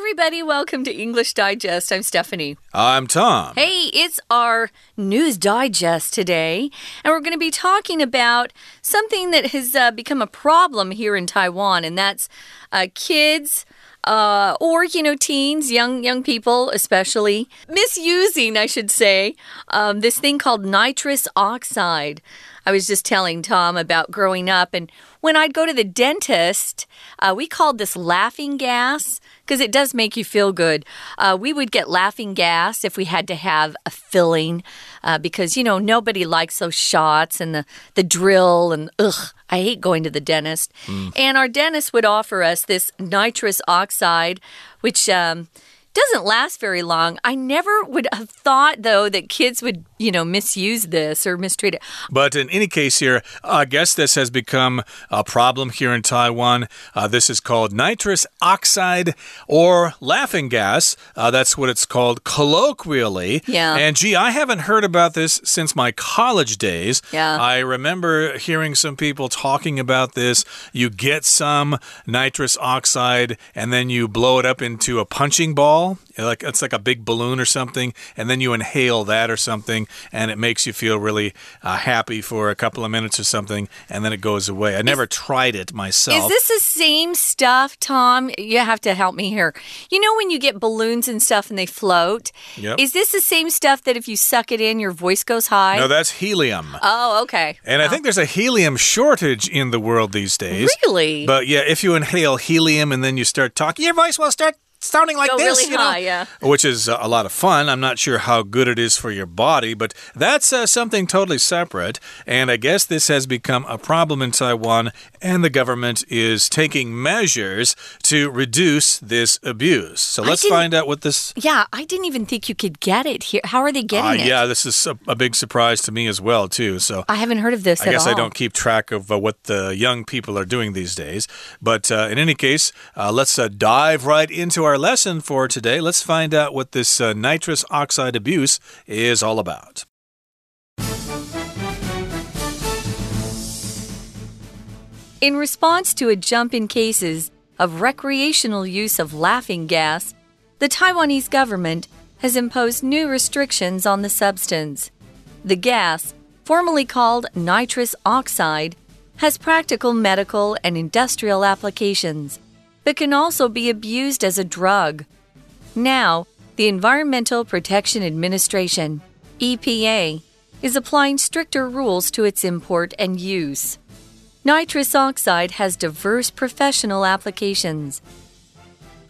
everybody. Welcome to English Digest. I'm Stephanie. I'm Tom. Hey, it's our news digest today, and we're going to be talking about something that has uh, become a problem here in Taiwan, and that's uh, kids. Uh, or you know, teens, young young people, especially misusing, I should say, um, this thing called nitrous oxide. I was just telling Tom about growing up, and when I'd go to the dentist, uh, we called this laughing gas because it does make you feel good. Uh, we would get laughing gas if we had to have a filling uh, because, you know, nobody likes those shots and the, the drill and ugh. I hate going to the dentist. Mm. And our dentist would offer us this nitrous oxide, which um, doesn't last very long. I never would have thought, though, that kids would, you know, misuse this or mistreat it. But in any case, here, I guess this has become a problem here in Taiwan. Uh, this is called nitrous oxide or laughing gas. Uh, that's what it's called colloquially. Yeah. And gee, I haven't heard about this since my college days. Yeah. I remember hearing some people talking about this. You get some nitrous oxide and then you blow it up into a punching ball ball, like it's like a big balloon or something, and then you inhale that or something, and it makes you feel really uh, happy for a couple of minutes or something, and then it goes away. I never is, tried it myself. Is this the same stuff, Tom? You have to help me here. You know when you get balloons and stuff and they float? Yep. Is this the same stuff that if you suck it in, your voice goes high? No, that's helium. Oh, okay. And oh. I think there's a helium shortage in the world these days. Really? But yeah, if you inhale helium and then you start talking, your voice will start sounding like Go this, really you know, high, yeah. which is a lot of fun. I'm not sure how good it is for your body, but that's uh, something totally separate. And I guess this has become a problem in Taiwan, and the government is taking measures to reduce this abuse. So let's find out what this. Yeah, I didn't even think you could get it here. How are they getting uh, it? Yeah, this is a, a, big surprise to me as well, too. So I haven't heard of this. I guess all. I don't keep track of uh, what the young people are doing these days. But uh, in any case, uh, let's uh, dive right into our our lesson for today. Let's find out what this uh, nitrous oxide abuse is all about. In response to a jump in cases of recreational use of laughing gas, the Taiwanese government has imposed new restrictions on the substance. The gas, formerly called nitrous oxide, has practical medical and industrial applications but can also be abused as a drug. Now, the Environmental Protection Administration, EPA, is applying stricter rules to its import and use. Nitrous oxide has diverse professional applications.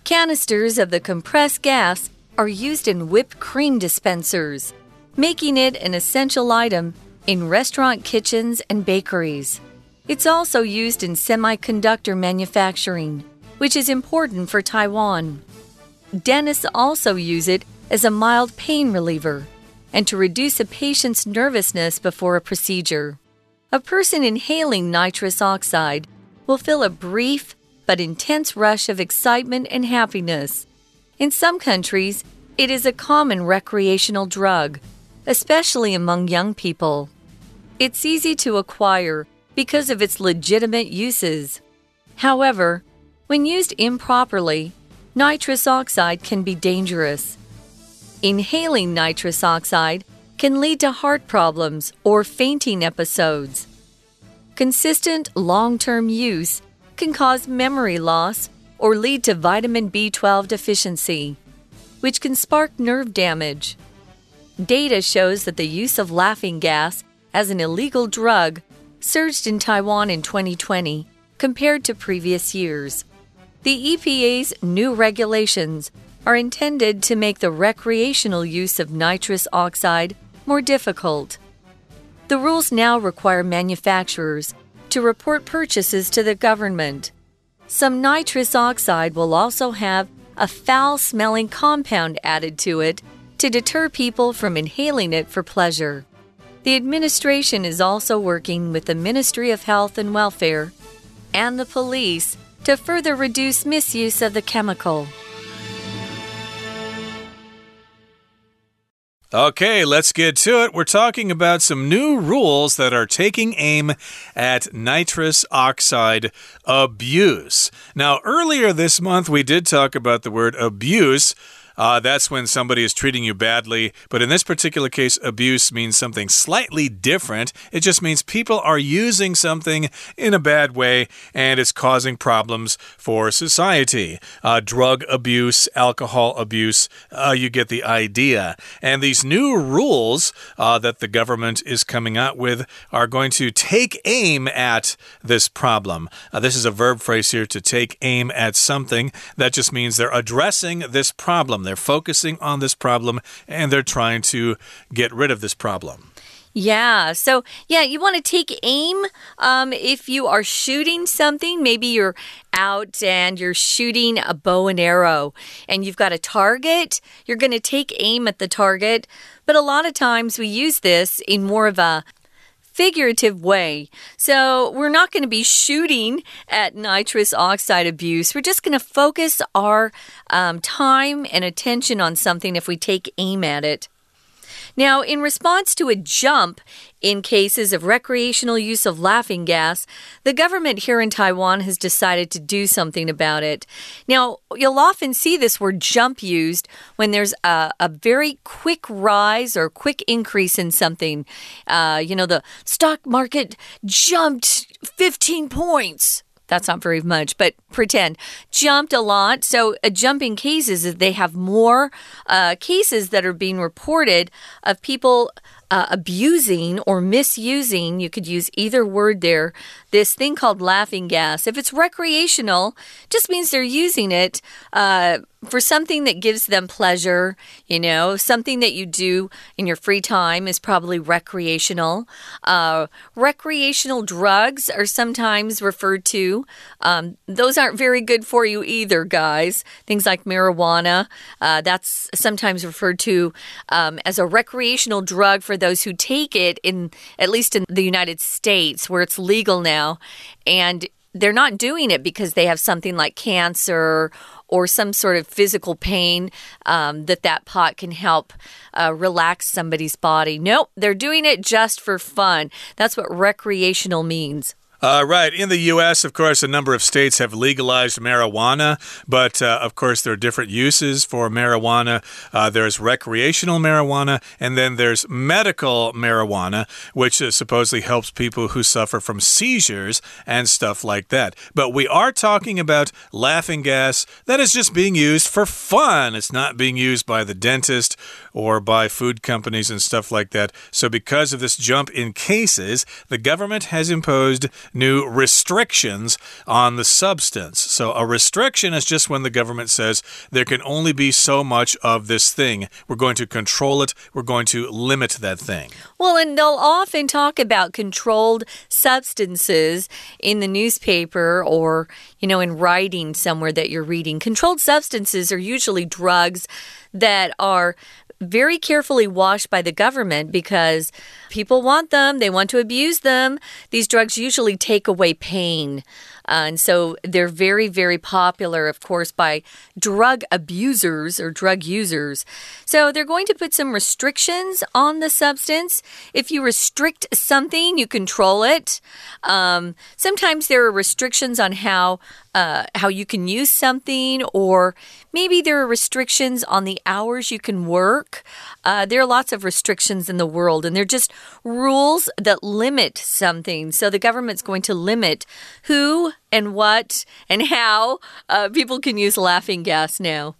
Canisters of the compressed gas are used in whipped cream dispensers, making it an essential item in restaurant kitchens and bakeries. It's also used in semiconductor manufacturing which is important for Taiwan. Dentists also use it as a mild pain reliever and to reduce a patient's nervousness before a procedure. A person inhaling nitrous oxide will feel a brief but intense rush of excitement and happiness. In some countries, it is a common recreational drug, especially among young people. It's easy to acquire because of its legitimate uses. However, when used improperly, nitrous oxide can be dangerous. Inhaling nitrous oxide can lead to heart problems or fainting episodes. Consistent long term use can cause memory loss or lead to vitamin B12 deficiency, which can spark nerve damage. Data shows that the use of laughing gas as an illegal drug surged in Taiwan in 2020 compared to previous years. The EPA's new regulations are intended to make the recreational use of nitrous oxide more difficult. The rules now require manufacturers to report purchases to the government. Some nitrous oxide will also have a foul smelling compound added to it to deter people from inhaling it for pleasure. The administration is also working with the Ministry of Health and Welfare and the police to further reduce misuse of the chemical. Okay, let's get to it. We're talking about some new rules that are taking aim at nitrous oxide abuse. Now, earlier this month, we did talk about the word abuse uh, that's when somebody is treating you badly. But in this particular case, abuse means something slightly different. It just means people are using something in a bad way and it's causing problems for society. Uh, drug abuse, alcohol abuse, uh, you get the idea. And these new rules uh, that the government is coming out with are going to take aim at this problem. Uh, this is a verb phrase here to take aim at something. That just means they're addressing this problem. They're focusing on this problem and they're trying to get rid of this problem. Yeah. So, yeah, you want to take aim um, if you are shooting something. Maybe you're out and you're shooting a bow and arrow and you've got a target. You're going to take aim at the target. But a lot of times we use this in more of a figurative way. So we're not going to be shooting at nitrous oxide abuse. We're just going to focus our um, time and attention on something if we take aim at it. Now, in response to a jump in cases of recreational use of laughing gas, the government here in Taiwan has decided to do something about it. Now, you'll often see this word jump used when there's a, a very quick rise or quick increase in something. Uh, you know, the stock market jumped 15 points that's not very much, but pretend. Jumped a lot. So, a jump in cases is they have more uh, cases that are being reported of people uh, abusing or misusing, you could use either word there, this thing called laughing gas. If it's recreational, just means they're using it uh, for something that gives them pleasure, you know, something that you do in your free time is probably recreational. Uh, recreational drugs are sometimes referred to. Um, those aren't very good for you either, guys. Things like marijuana, uh, that's sometimes referred to um, as a recreational drug for those who take it in, at least in the United States, where it's legal now. And they're not doing it because they have something like cancer or some sort of physical pain um, that that pot can help uh, relax somebody's body. Nope, they're doing it just for fun. That's what recreational means. Uh, right. In the U.S., of course, a number of states have legalized marijuana, but uh, of course, there are different uses for marijuana. Uh, there's recreational marijuana, and then there's medical marijuana, which uh, supposedly helps people who suffer from seizures and stuff like that. But we are talking about laughing gas that is just being used for fun. It's not being used by the dentist or by food companies and stuff like that. So, because of this jump in cases, the government has imposed new restrictions on the substance. So, a restriction is just when the government says there can only be so much of this thing. We're going to control it, we're going to limit that thing. Well, and they'll often talk about controlled substances in the newspaper or, you know, in writing somewhere that you're reading. Controlled substances are usually drugs that are very carefully washed by the government because people want them, they want to abuse them. These drugs usually take away pain. And so they're very, very popular, of course, by drug abusers or drug users. So they're going to put some restrictions on the substance. If you restrict something, you control it. Um, sometimes there are restrictions on how uh, how you can use something, or maybe there are restrictions on the hours you can work. Uh, there are lots of restrictions in the world, and they're just rules that limit something. So the government's going to limit who and what and how uh, people can use laughing gas now.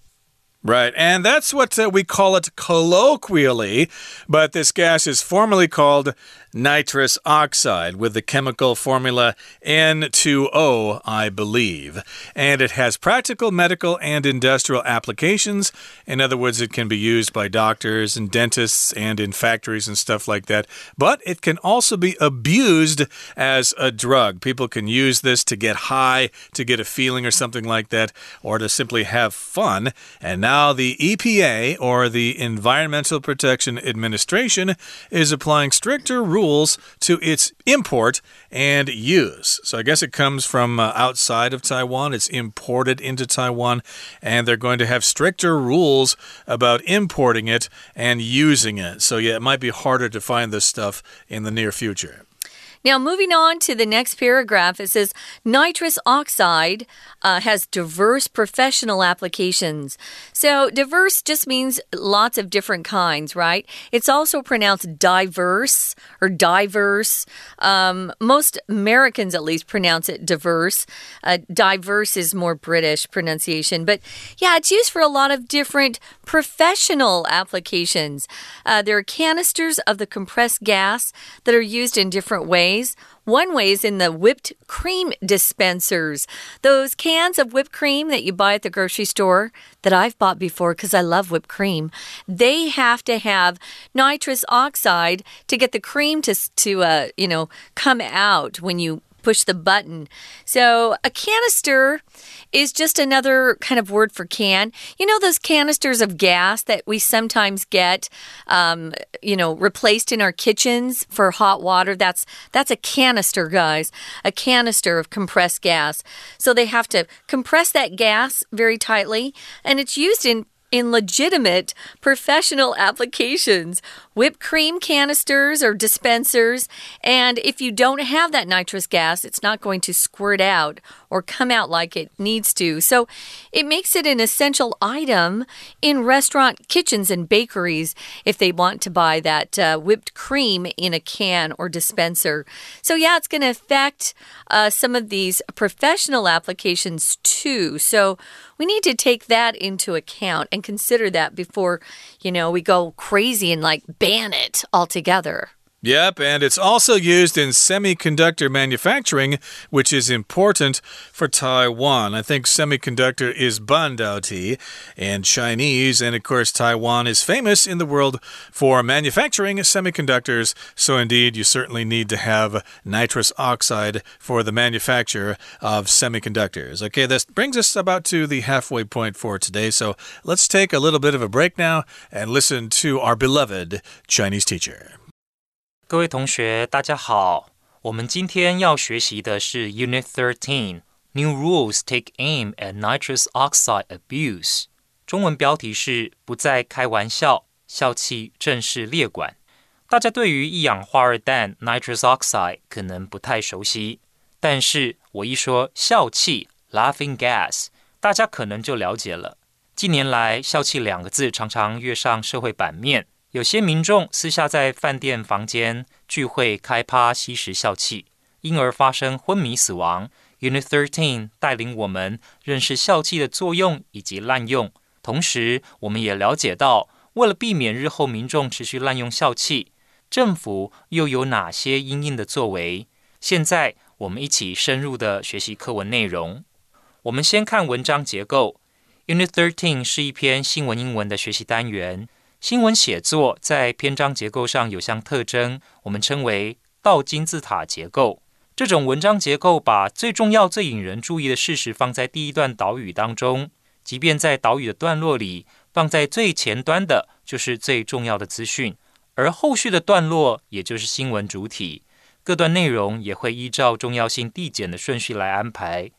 Right, and that's what uh, we call it colloquially, but this gas is formally called nitrous oxide with the chemical formula N2O, I believe. And it has practical, medical, and industrial applications. In other words, it can be used by doctors and dentists and in factories and stuff like that. But it can also be abused as a drug. People can use this to get high, to get a feeling or something like that, or to simply have fun. And Now, the EPA, or the Environmental Protection Administration, is applying stricter rules to its import and use. So I guess it comes from uh, outside of Taiwan, it's imported into Taiwan, and they're going to have stricter rules about importing it and using it. So, yeah, it might be harder to find this stuff in the near future. Now, moving on to the next paragraph, it says nitrous oxide uh, has diverse professional applications. So, diverse just means lots of different kinds, right? It's also pronounced diverse or diverse. Um, most Americans, at least, pronounce it diverse. Uh, diverse is more British pronunciation, but yeah, it's used for a lot of different professional applications. Uh, there are canisters of the compressed gas that are used in different ways ways. One way is in the whipped cream dispensers. Those cans of whipped cream that you buy at the grocery store that I've bought before because I love whipped cream. They have to have nitrous oxide to get the cream to to uh, you know come out when you push the button. So a canister is just another kind of word for can. You know those canisters of gas that we sometimes get, um, you know, replaced in our kitchens for hot water. That's that's a canister, guys. A canister of compressed gas. So they have to compress that gas very tightly, and it's used in in legitimate professional applications, whipped cream canisters or dispensers. And if you don't have that nitrous gas, it's not going to squirt out or come out like it needs to. So it makes it an essential item in restaurant kitchens and bakeries if they want to buy that uh, whipped cream in a can or dispenser. So, yeah, it's going to affect uh, some of these professional applications too. So, we need to take that into account and consider that before, you know, we go crazy and like ban it altogether. Yep, and it's also used in semiconductor manufacturing, which is important for Taiwan. I think semiconductor is bandaoti in Chinese, and of course, Taiwan is famous in the world for manufacturing semiconductors. So, indeed, you certainly need to have nitrous oxide for the manufacture of semiconductors. Okay, this brings us about to the halfway point for today. So, let's take a little bit of a break now and listen to our beloved Chinese teacher. 各位同学，大家好。我们今天要学习的是 Unit Thirteen New Rules Take Aim at Nitrous Oxide Abuse。中文标题是“不再开玩笑，笑气正式列管”。大家对于一氧化二氮 Nitrous Oxide 可能不太熟悉，但是我一说笑气 Laughing Gas，大家可能就了解了。近年来，笑气两个字常常跃上社会版面。有些民众私下在饭店房间聚会开趴吸食笑气，因而发生昏迷死亡。Unit Thirteen 带领我们认识笑气的作用以及滥用，同时我们也了解到，为了避免日后民众持续滥用笑气，政府又有哪些应应的作为？现在我们一起深入的学习课文内容。我们先看文章结构。Unit Thirteen 是一篇新闻英文的学习单元。新闻写作在篇章结构上有项特征，我们称为倒金字塔结构。这种文章结构把最重要、最引人注意的事实放在第一段导语当中，即便在导语的段落里，放在最前端的就是最重要的资讯，而后续的段落也就是新闻主体。各段内容也会依照重要性递减的顺序来安排，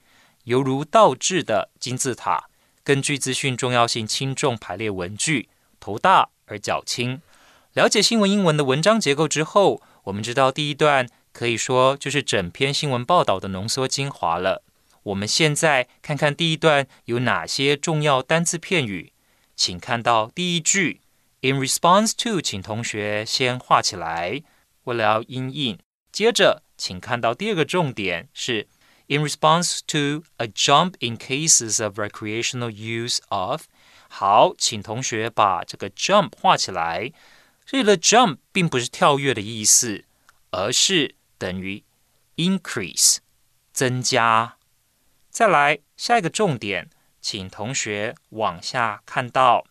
犹如倒置的金字塔，根据资讯重要性轻重排列文句。头大而较轻。了解新闻英文的文章结构之后，我们知道第一段可以说就是整篇新闻报道的浓缩精华了。我们现在看看第一段有哪些重要单字片语，请看到第一句 “in response to”，请同学先画起来，为了要音译。接着，请看到第二个重点是 “in response to a jump in cases of recreational use of”。好，请同学把这个 jump 画起来。这里的 jump 并不是跳跃的意思，而是等于 increase 增加。再来下一个重点，请同学往下看到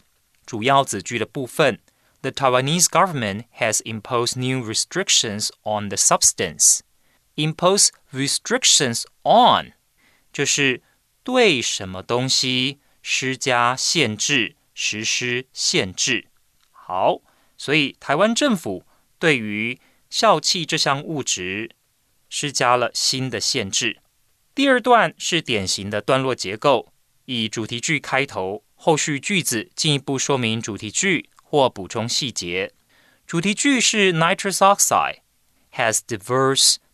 主要子句的部分。The Taiwanese government has imposed new restrictions on the substance. Impose restrictions on 就是对什么东西。施加限制、 实施限制。好，所以台湾政府对于笑气这项物质施加了新的限制。第二段是典型的段落结构，以主题句开头，后续句子进一步说明主题句或补充细节。主题句是 Nitrous oxide has diverse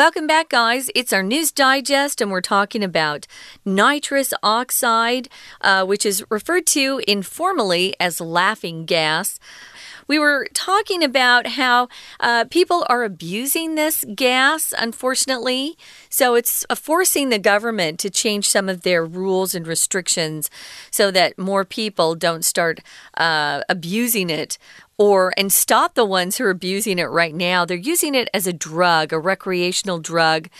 Welcome back, guys. It's our news digest, and we're talking about nitrous oxide, uh, which is referred to informally as laughing gas. We were talking about how uh, people are abusing this gas, unfortunately. So it's uh, forcing the government to change some of their rules and restrictions so that more people don't start uh, abusing it or and stop the ones who are abusing it right now. They're using it as a drug, a recreational drug,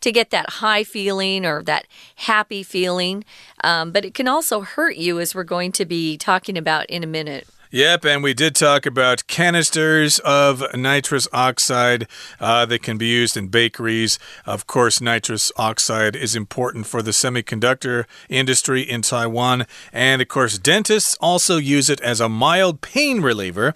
to get that high feeling or that happy feeling. Um, but it can also hurt you, as we're going to be talking about in a minute. Yep, and we did talk about canisters of nitrous oxide uh, that can be used in bakeries. Of course, nitrous oxide is important for the semiconductor industry in Taiwan. And of course, dentists also use it as a mild pain reliever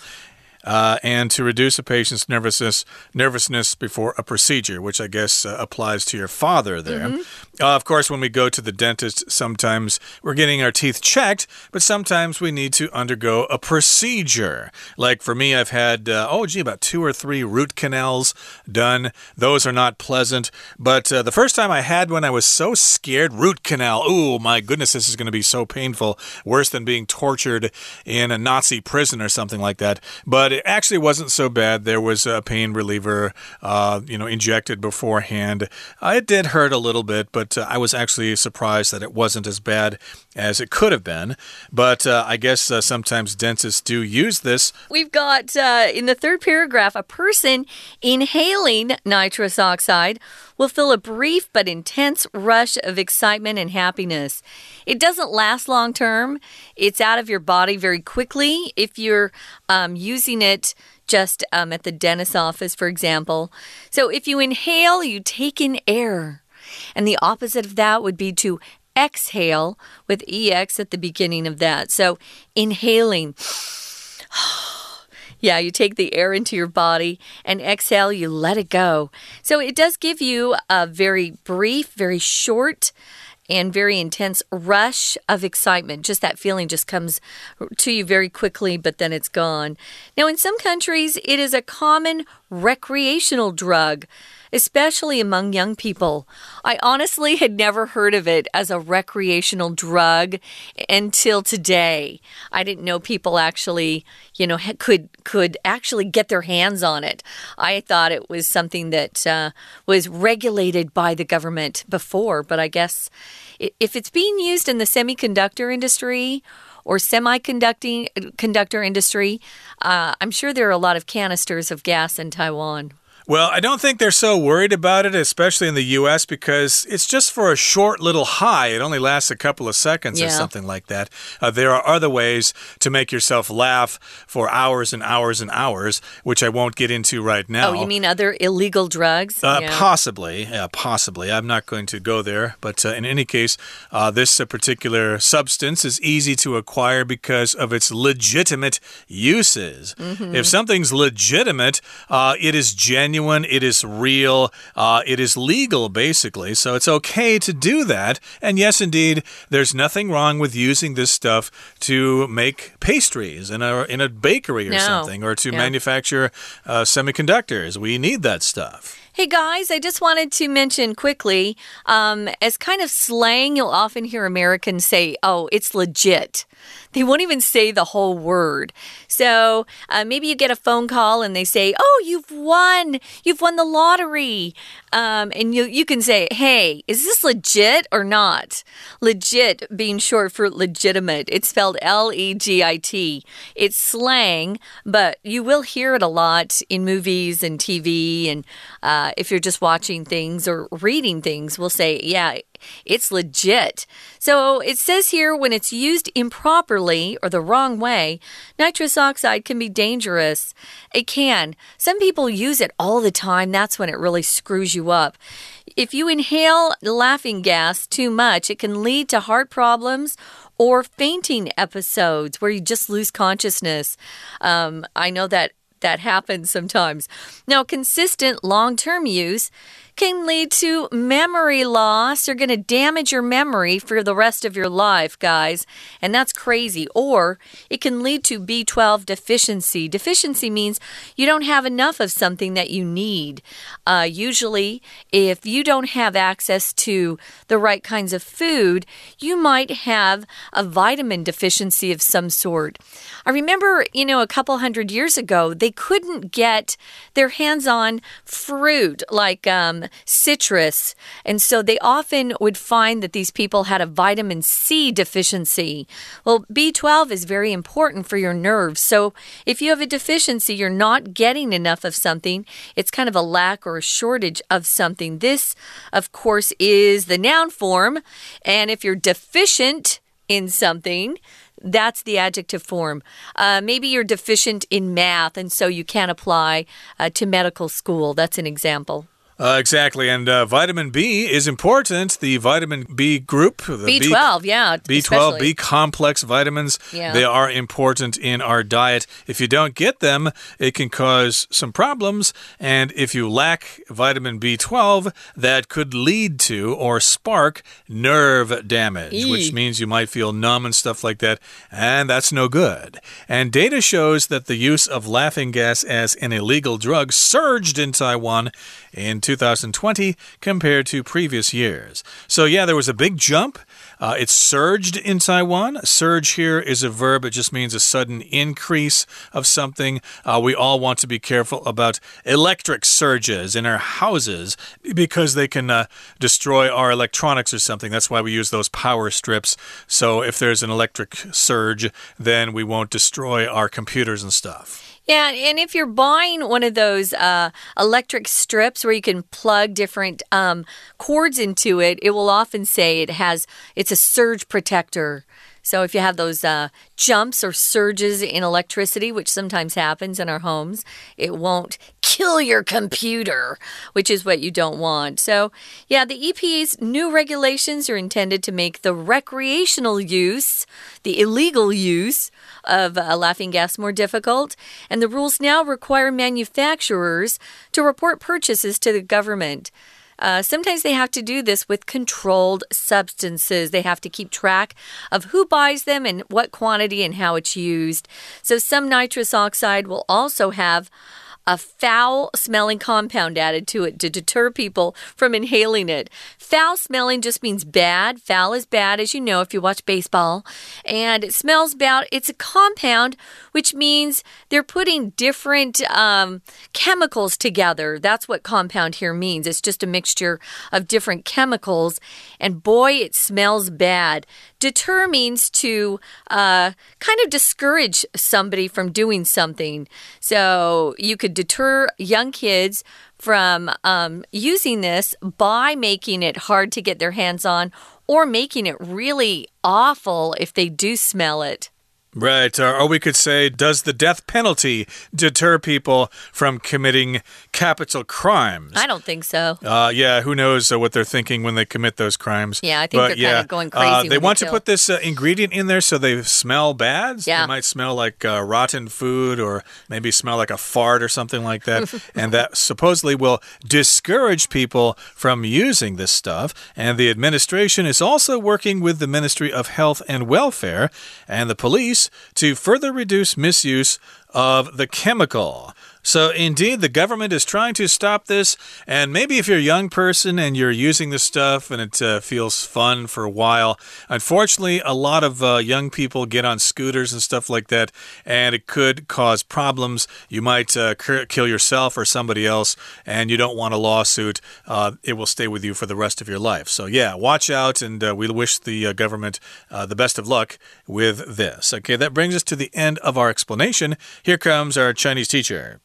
uh, and to reduce a patient's nervousness nervousness before a procedure, which I guess uh, applies to your father there. Mm -hmm. Uh, of course, when we go to the dentist, sometimes we're getting our teeth checked, but sometimes we need to undergo a procedure. Like for me, I've had uh, oh gee, about two or three root canals done. Those are not pleasant, but uh, the first time I had one, I was so scared. Root canal, oh my goodness, this is going to be so painful, worse than being tortured in a Nazi prison or something like that. But it actually wasn't so bad. There was a pain reliever, uh, you know, injected beforehand. Uh, it did hurt a little bit, but uh, I was actually surprised that it wasn't as bad as it could have been. But uh, I guess uh, sometimes dentists do use this. We've got in the third paragraph a person inhaling nitrous oxide will feel a brief but intense rush of excitement and happiness. It doesn't last long term, it's out of your body very quickly if you're um, using it just um, at the dentist's office, for example. So if you inhale, you take in air. And the opposite of that would be to exhale with EX at the beginning of that. So inhaling. Yeah, you take the air into your body and exhale, you let it go. So it does give you a very brief, very short, and very intense rush of excitement. Just that feeling just comes to you very quickly, but then it's gone. Now, in some countries, it is a common recreational drug especially among young people. I honestly had never heard of it as a recreational drug until today. I didn't know people actually, you know, could could actually get their hands on it. I thought it was something that uh, was regulated by the government before, but I guess if it's being used in the semiconductor industry or semiconducting conductor industry, uh, I'm sure there are a lot of canisters of gas in Taiwan. Well, I don't think they're so worried about it, especially in the U.S., because it's just for a short little high. It only lasts a couple of seconds yeah. or something like that. Uh, there are other ways to make yourself laugh for hours and hours and hours, which I won't get into right now. Oh, you mean other illegal drugs? Uh, yeah. Possibly. Yeah, possibly. I'm not going to go there. But uh, in any case, uh, this uh, particular substance is easy to acquire because of its legitimate uses. Mm -hmm. If something's legitimate, uh, it is genuine genuine, it is real, uh, it is legal, basically. So it's okay to do that. And yes, indeed, there's nothing wrong with using this stuff to make pastries in a, in a bakery or no. something, or to yeah. manufacture uh, semiconductors. We need that stuff. Hey guys, I just wanted to mention quickly um, as kind of slang, you'll often hear Americans say, oh, it's legit. They won't even say the whole word. So uh, maybe you get a phone call and they say, oh, you've won. You've won the lottery. Um, and you, you can say, hey, is this legit or not? Legit being short for legitimate. It's spelled L E G I T. It's slang, but you will hear it a lot in movies and TV and uh, uh, if you're just watching things or reading things, we'll say, yeah, it's legit. So it says here when it's used improperly or the wrong way, nitrous oxide can be dangerous. It can. Some people use it all the time. That's when it really screws you up. If you inhale laughing gas too much, it can lead to heart problems or fainting episodes where you just lose consciousness. Um, I know that that happens sometimes. Now, consistent long term use can lead to memory loss. You're going to damage your memory for the rest of your life, guys. And that's crazy. Or it can lead to B12 deficiency. Deficiency means you don't have enough of something that you need. Uh, usually, if you don't have access to the right kinds of food, you might have a vitamin deficiency of some sort. I remember, you know, a couple hundred years ago, they couldn't get their hands on fruit like um, citrus. And so they often would find that these people had a vitamin C deficiency. Well, B12 is very important for your nerves. So if you have a deficiency, you're not getting enough of something, it's kind of a lack or a shortage of something. This, of course, is the noun form. And if you're deficient in something, that's the adjective form. Uh, maybe you're deficient in math and so you can't apply uh, to medical school. That's an example. Uh, exactly, and uh, vitamin B is important. The vitamin B group, the B12, B, yeah, B12, especially. B complex vitamins, yeah. they are important in our diet. If you don't get them, it can cause some problems, and if you lack vitamin B12, that could lead to or spark nerve damage, e. which means you might feel numb and stuff like that, and that's no good. And data shows that the use of laughing gas as an illegal drug surged in Taiwan in 2020 compared to previous years. So, yeah, there was a big jump. Uh, it surged in Taiwan. Surge here is a verb, it just means a sudden increase of something. Uh, we all want to be careful about electric surges in our houses because they can uh, destroy our electronics or something. That's why we use those power strips. So, if there's an electric surge, then we won't destroy our computers and stuff. Yeah, and if you're buying one of those uh, electric strips where you can plug different um, cords into it, it will often say it has it's a surge protector. So if you have those uh, jumps or surges in electricity, which sometimes happens in our homes, it won't kill your computer, which is what you don't want. So, yeah, the EPA's new regulations are intended to make the recreational use, the illegal use of uh, laughing gas more difficult. And the rules now require manufacturers to report purchases to the government. Uh, sometimes they have to do this with controlled substances. They have to keep track of who buys them and what quantity and how it's used. So, some nitrous oxide will also have a foul smelling compound added to it to deter people from inhaling it. Foul smelling just means bad. Foul is bad, as you know, if you watch baseball. And it smells bad. It's a compound, which means they're putting different um, chemicals together. That's what compound here means. It's just a mixture of different chemicals. And boy, it smells bad. Deter means to uh, kind of discourage somebody from doing something. So you could deter young kids from um, using this by making it hard to get their hands on or making it really awful if they do smell it. Right. Uh, or we could say, does the death penalty deter people from committing capital crimes? I don't think so. Uh, yeah, who knows uh, what they're thinking when they commit those crimes. Yeah, I think but, they're yeah, kind of going uh, crazy. they want to put this uh, ingredient in there so they smell bad. Yeah. They might smell like uh, rotten food or maybe smell like a fart or something like that. and that supposedly will discourage people from using this stuff. And the administration is also working with the Ministry of Health and Welfare and the police to further reduce misuse of the chemical. So, indeed, the government is trying to stop this. And maybe if you're a young person and you're using this stuff and it uh, feels fun for a while, unfortunately, a lot of uh, young people get on scooters and stuff like that, and it could cause problems. You might uh, kill yourself or somebody else, and you don't want a lawsuit. Uh, it will stay with you for the rest of your life. So, yeah, watch out, and uh, we wish the uh, government the best of luck with this. Okay, that brings us to the end of our explanation. Here comes our Chinese teacher.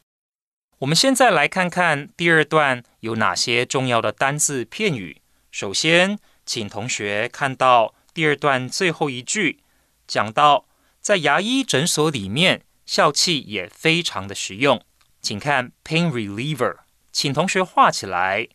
我们现在来看看第二段有哪些重要的单字片语。首先，请同学看到第二段最后一句，讲到在牙医诊所里面，笑气也非常的实用。请看 pain reliever，请同学画起来。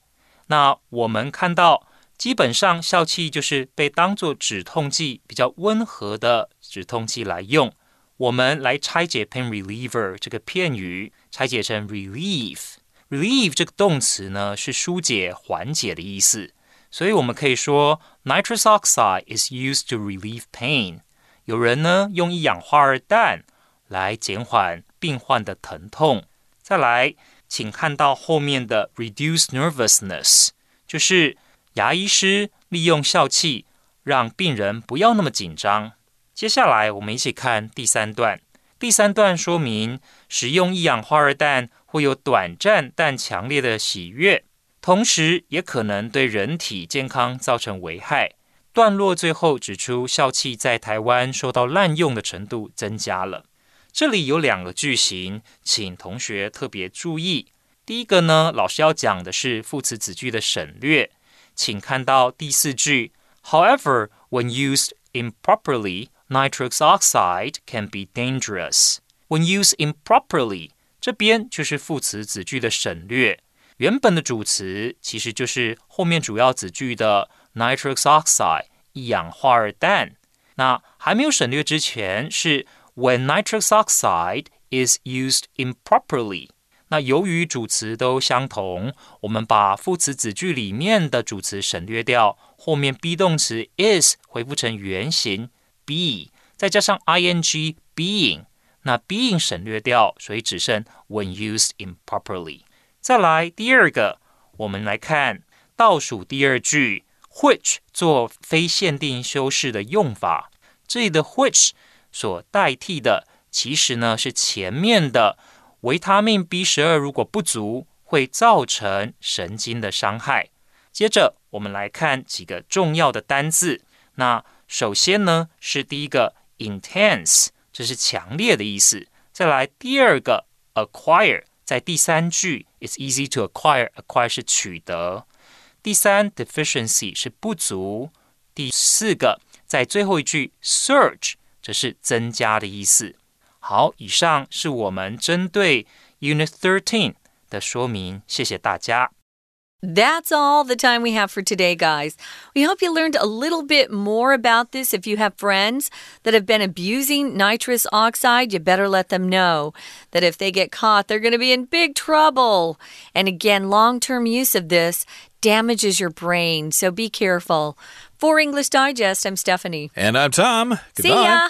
那我们看到，基本上笑气就是被当做止痛剂，比较温和的止痛剂来用。我们来拆解 pain reliever 这个片语。拆解成 relief。relieve 这个动词呢是疏解、缓解的意思，所以我们可以说 nitrous oxide is used to relieve pain。有人呢用一氧化二氮来减缓病患的疼痛。再来，请看到后面的 reduce nervousness，就是牙医师利用笑气让病人不要那么紧张。接下来，我们一起看第三段。第三段说明，使用一氧化二氮会有短暂但强烈的喜悦，同时也可能对人体健康造成危害。段落最后指出，笑气在台湾受到滥用的程度增加了。这里有两个句型，请同学特别注意。第一个呢，老师要讲的是副词子句的省略，请看到第四句。However, when used improperly. nitrous oxide can be dangerous when used improperly。这边就是副词子句的省略，原本的主词其实就是后面主要子句的 nitrous oxide 一氧化二氮。那还没有省略之前是 when nitrous oxide is used improperly。那由于主词都相同，我们把副词子句里面的主词省略掉，后面 be 动词 is 回复成原形。 be，再加上 ing being，那 being 省略掉，所以只剩 when used improperly。再来第二个，我们来看倒数第二句，which 做非限定修饰的用法。这里的 which 所代替的，其实呢是前面的维他命 B 十二如果不足，会造成神经的伤害。接着我们来看几个重要的单字，那。首先呢，是第一个 intense，这是强烈的意思。再来第二个 acquire，在第三句 it's easy to acquire，acquire 是取得。第三 deficiency 是不足。第四个在最后一句 surge，这是增加的意思。好，以上是我们针对 Unit Thirteen 的说明，谢谢大家。That's all the time we have for today, guys. We hope you learned a little bit more about this. If you have friends that have been abusing nitrous oxide, you better let them know that if they get caught, they're going to be in big trouble. And again, long term use of this damages your brain, so be careful. For English Digest, I'm Stephanie. And I'm Tom. Goodbye. See ya.